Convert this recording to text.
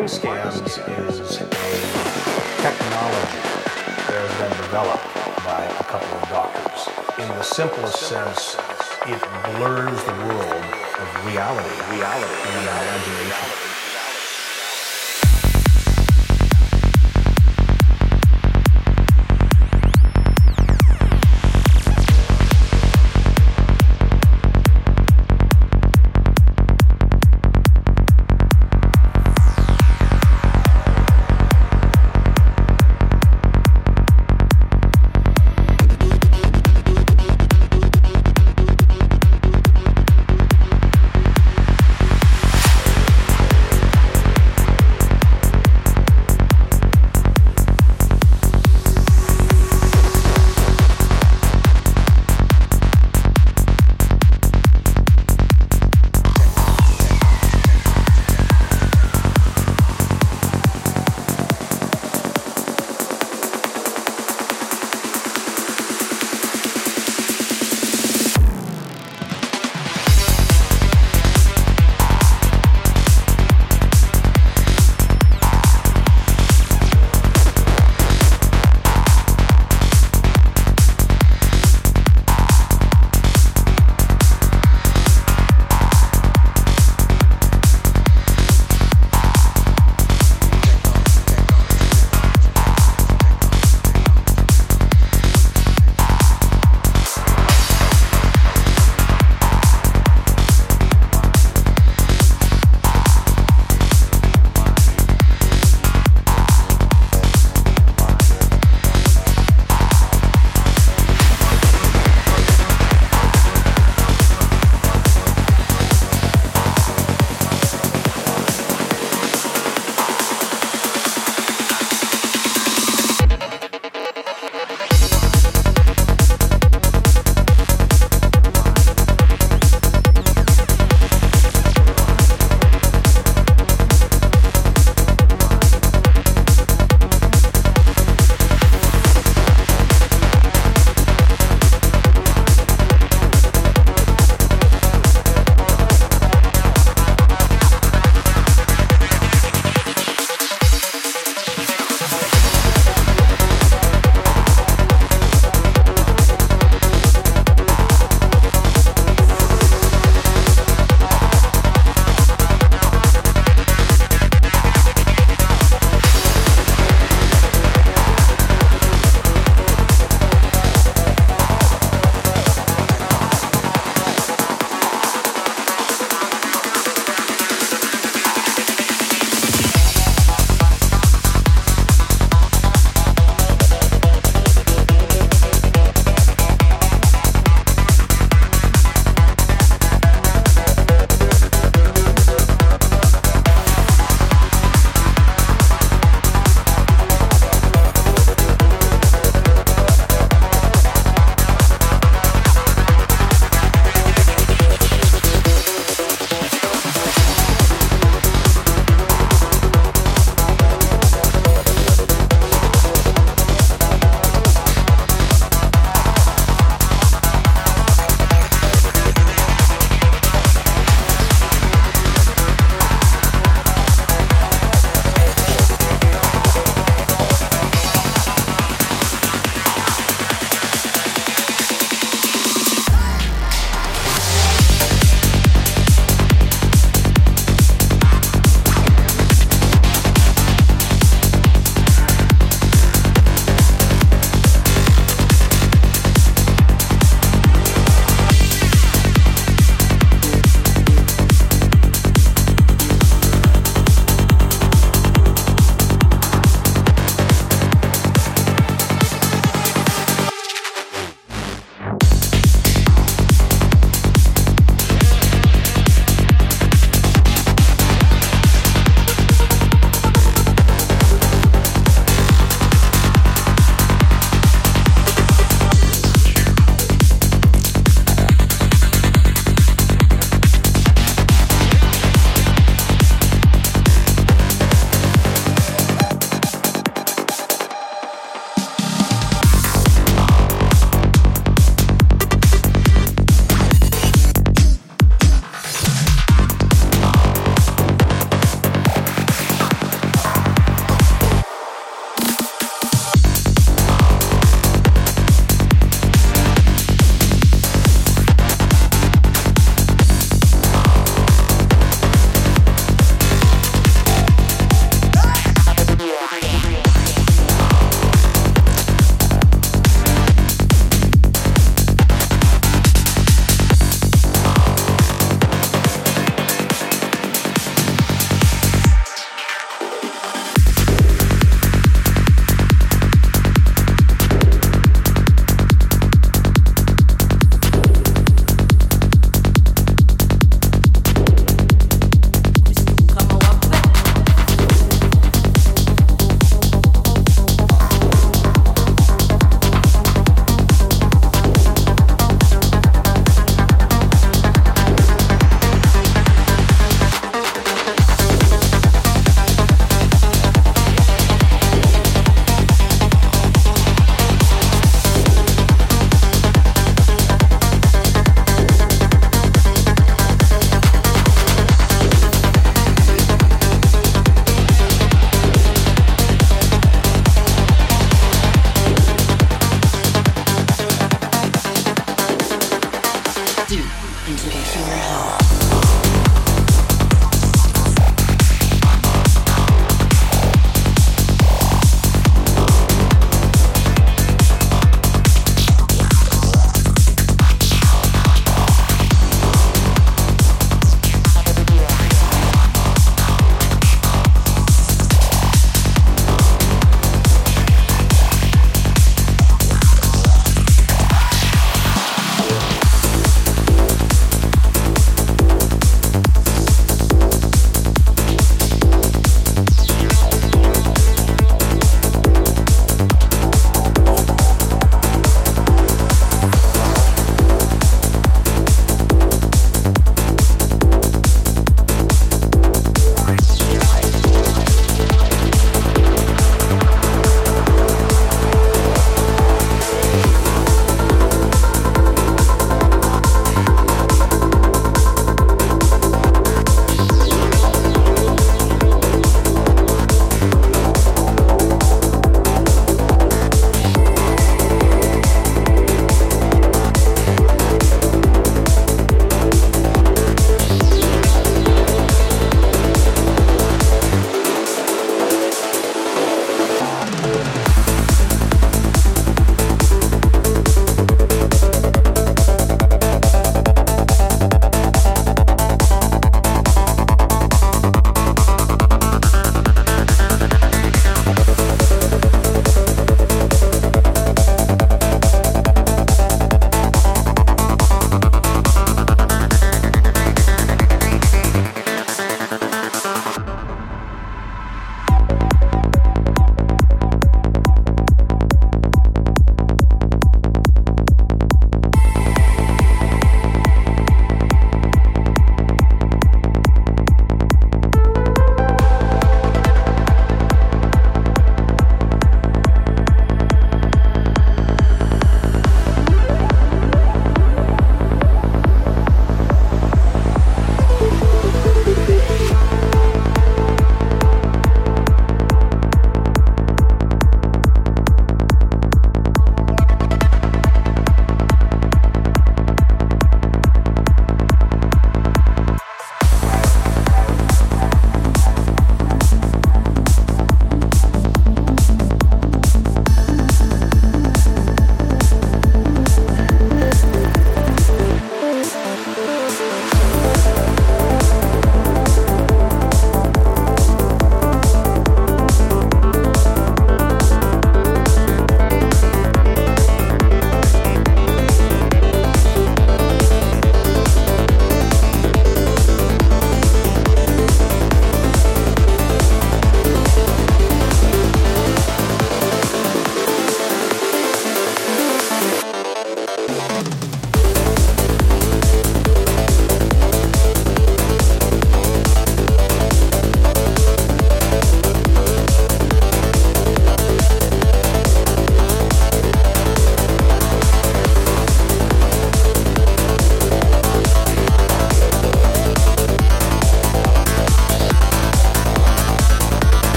mind scans is a technology that has been developed by a couple of doctors. In the simplest sense, it blurs the world of reality, reality, and imagination.